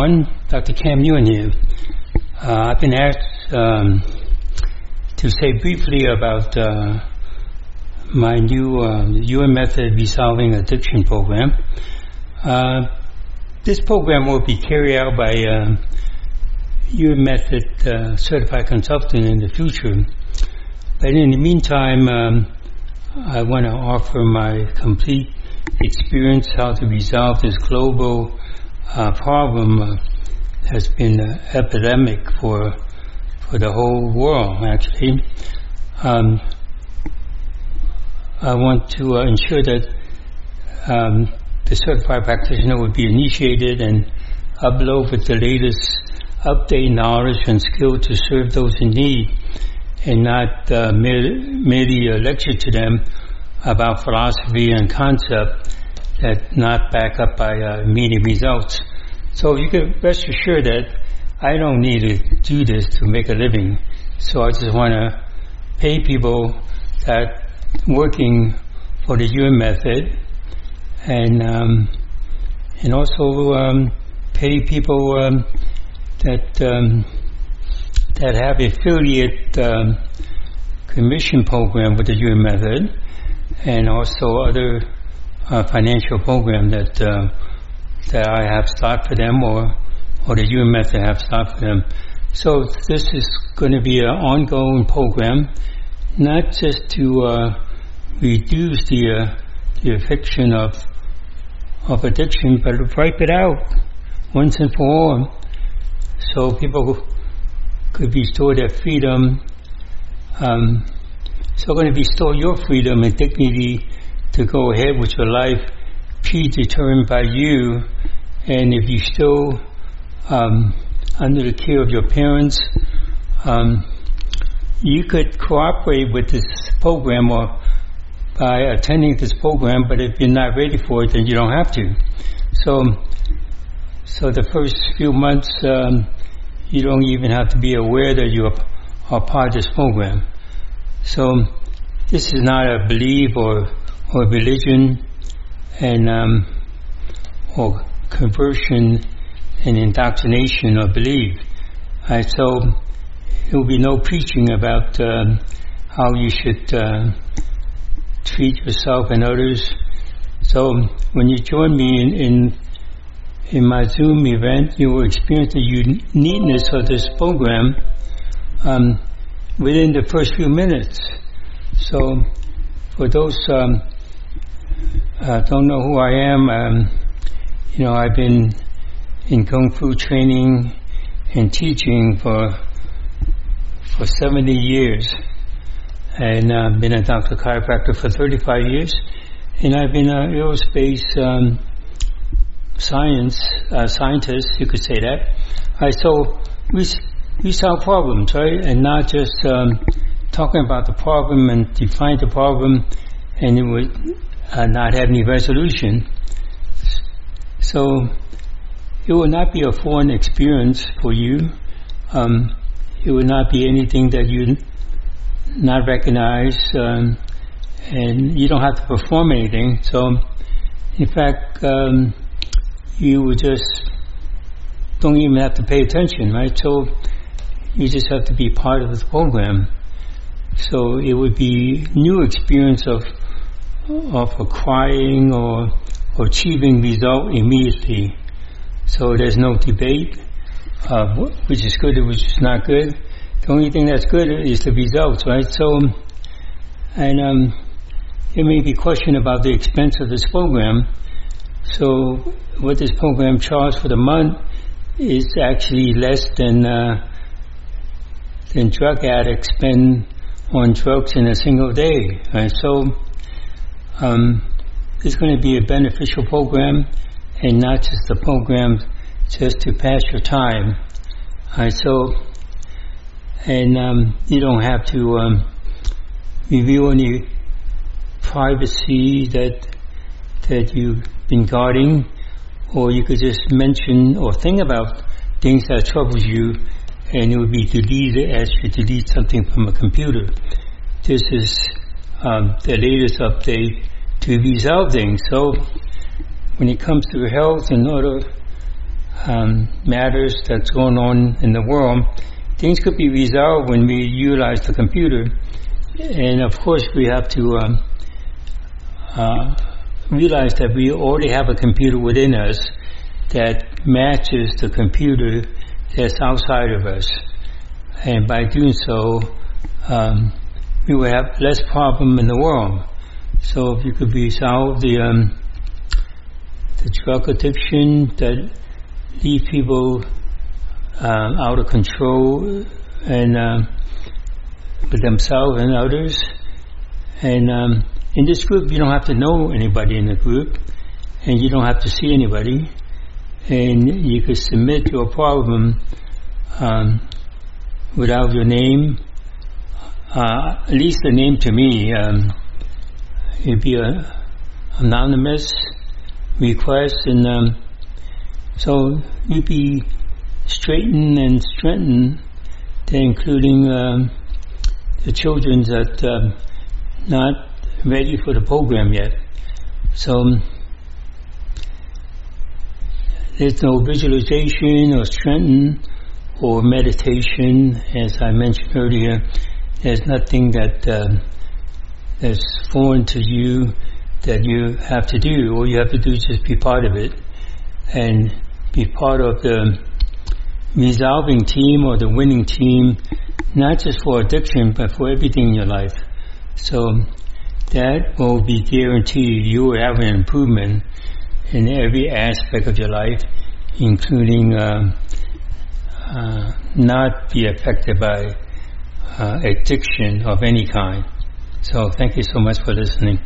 everyone. Dr. Kam Yuen here. Uh, I've been asked um, to say briefly about uh, my new uh, Yuen Method Resolving Addiction program. Uh, this program will be carried out by uh, Yuen Method uh, certified consultant in the future. But in the meantime, um, I want to offer my complete experience how to resolve this global uh, problem uh, has been an epidemic for for the whole world. Actually, um, I want to uh, ensure that um, the certified practitioner would be initiated and upload with the latest update knowledge and skill to serve those in need, and not uh, merely lecture to them about philosophy and concept that not back up by uh, immediate results. So you can rest assured that I don't need to do this to make a living. So I just want to pay people that working for the Yuen method and um, and also um, pay people um, that um, that have affiliate um, commission program with the Yuen method and also other uh, financial program that uh, that I have started for them or or the Yuen method have started for them. So this is going to be an ongoing program, not just to uh, reduce the uh, the affliction of of addiction, but to wipe it out once and for all, so people could restore their freedom. Um, so going to restore your freedom and dignity to go ahead with your life predetermined by you. And if you're still um, under the care of your parents, um, you could cooperate with this program or by attending this program. But if you're not ready for it, then you don't have to. So, so the first few months, um, you don't even have to be aware that you are part of this program. So this is not a belief or or religion and um, or conversion and indoctrination or belief. So there will be no preaching about uh, how you should uh, treat yourself and others. So when you join me in, in in my Zoom event, you will experience the uniqueness of this program um, within the first few minutes. So, for those um, uh, don't know who I am, um, you know, I've been in kung fu training and teaching for for 70 years, and I've been a doctor chiropractor for 35 years, and I've been an aerospace um, science uh, scientist, you could say that. I so we we solve problems, right, and not just um, talking about the problem and define the problem, and it would uh, not have any resolution. So it will not be a foreign experience for you. Um, it will not be anything that you not recognize, um, and you don't have to perform anything. So, in fact, um, you would just don't even have to pay attention, right? So you just have to be part of the program. So it would be new experience of of acquiring or, achieving result immediately. So there's no debate, uh, which is good, or which is not good. The only thing that's good is the results, right? So, and um, there may be question about the expense of this program. So, what this program charges for the month is actually less than uh, than drug addicts spend on drugs in a single day. Right? So, um, it's going to be a beneficial program, and not just a program just to pass your time. So, and um, you don't have to um, reveal any privacy that that you've been guarding, or you could just mention or think about things that troubles you and it would be deleted as you delete something from a computer. This is um, the latest update to resolve things. So when it comes to health and other um, matters that's going on in the world, things could be resolved when we utilize the computer. And of course, we have to um, uh, realize that we already have a computer within us that matches the computer that's outside of us. And by doing so, um, we will have less problem in the world. So if you could resolve the um, the drug addiction that leave people um, out of control and um, with themselves and others. And um, in this group, you don't have to know anybody in the group, and you don't have to see anybody, and you could submit your problem um, without your name, uh, at least the name to me. Um, it'd be a anonymous request, and um, so you'd be straightened and strengthened, including um, the children that um, not ready for the program yet. So um, there's no visualization or strengthening or meditation, as I mentioned earlier. There's nothing that um, that's foreign to you that you have to do. All you have to do is just be part of it and be part of the resolving team or the winning team, not just for addiction, but for everything in your life. So that will be guaranteed you will have an improvement in every aspect of your life, including uh, uh, not be affected by uh, addiction of any kind. So thank you so much for listening.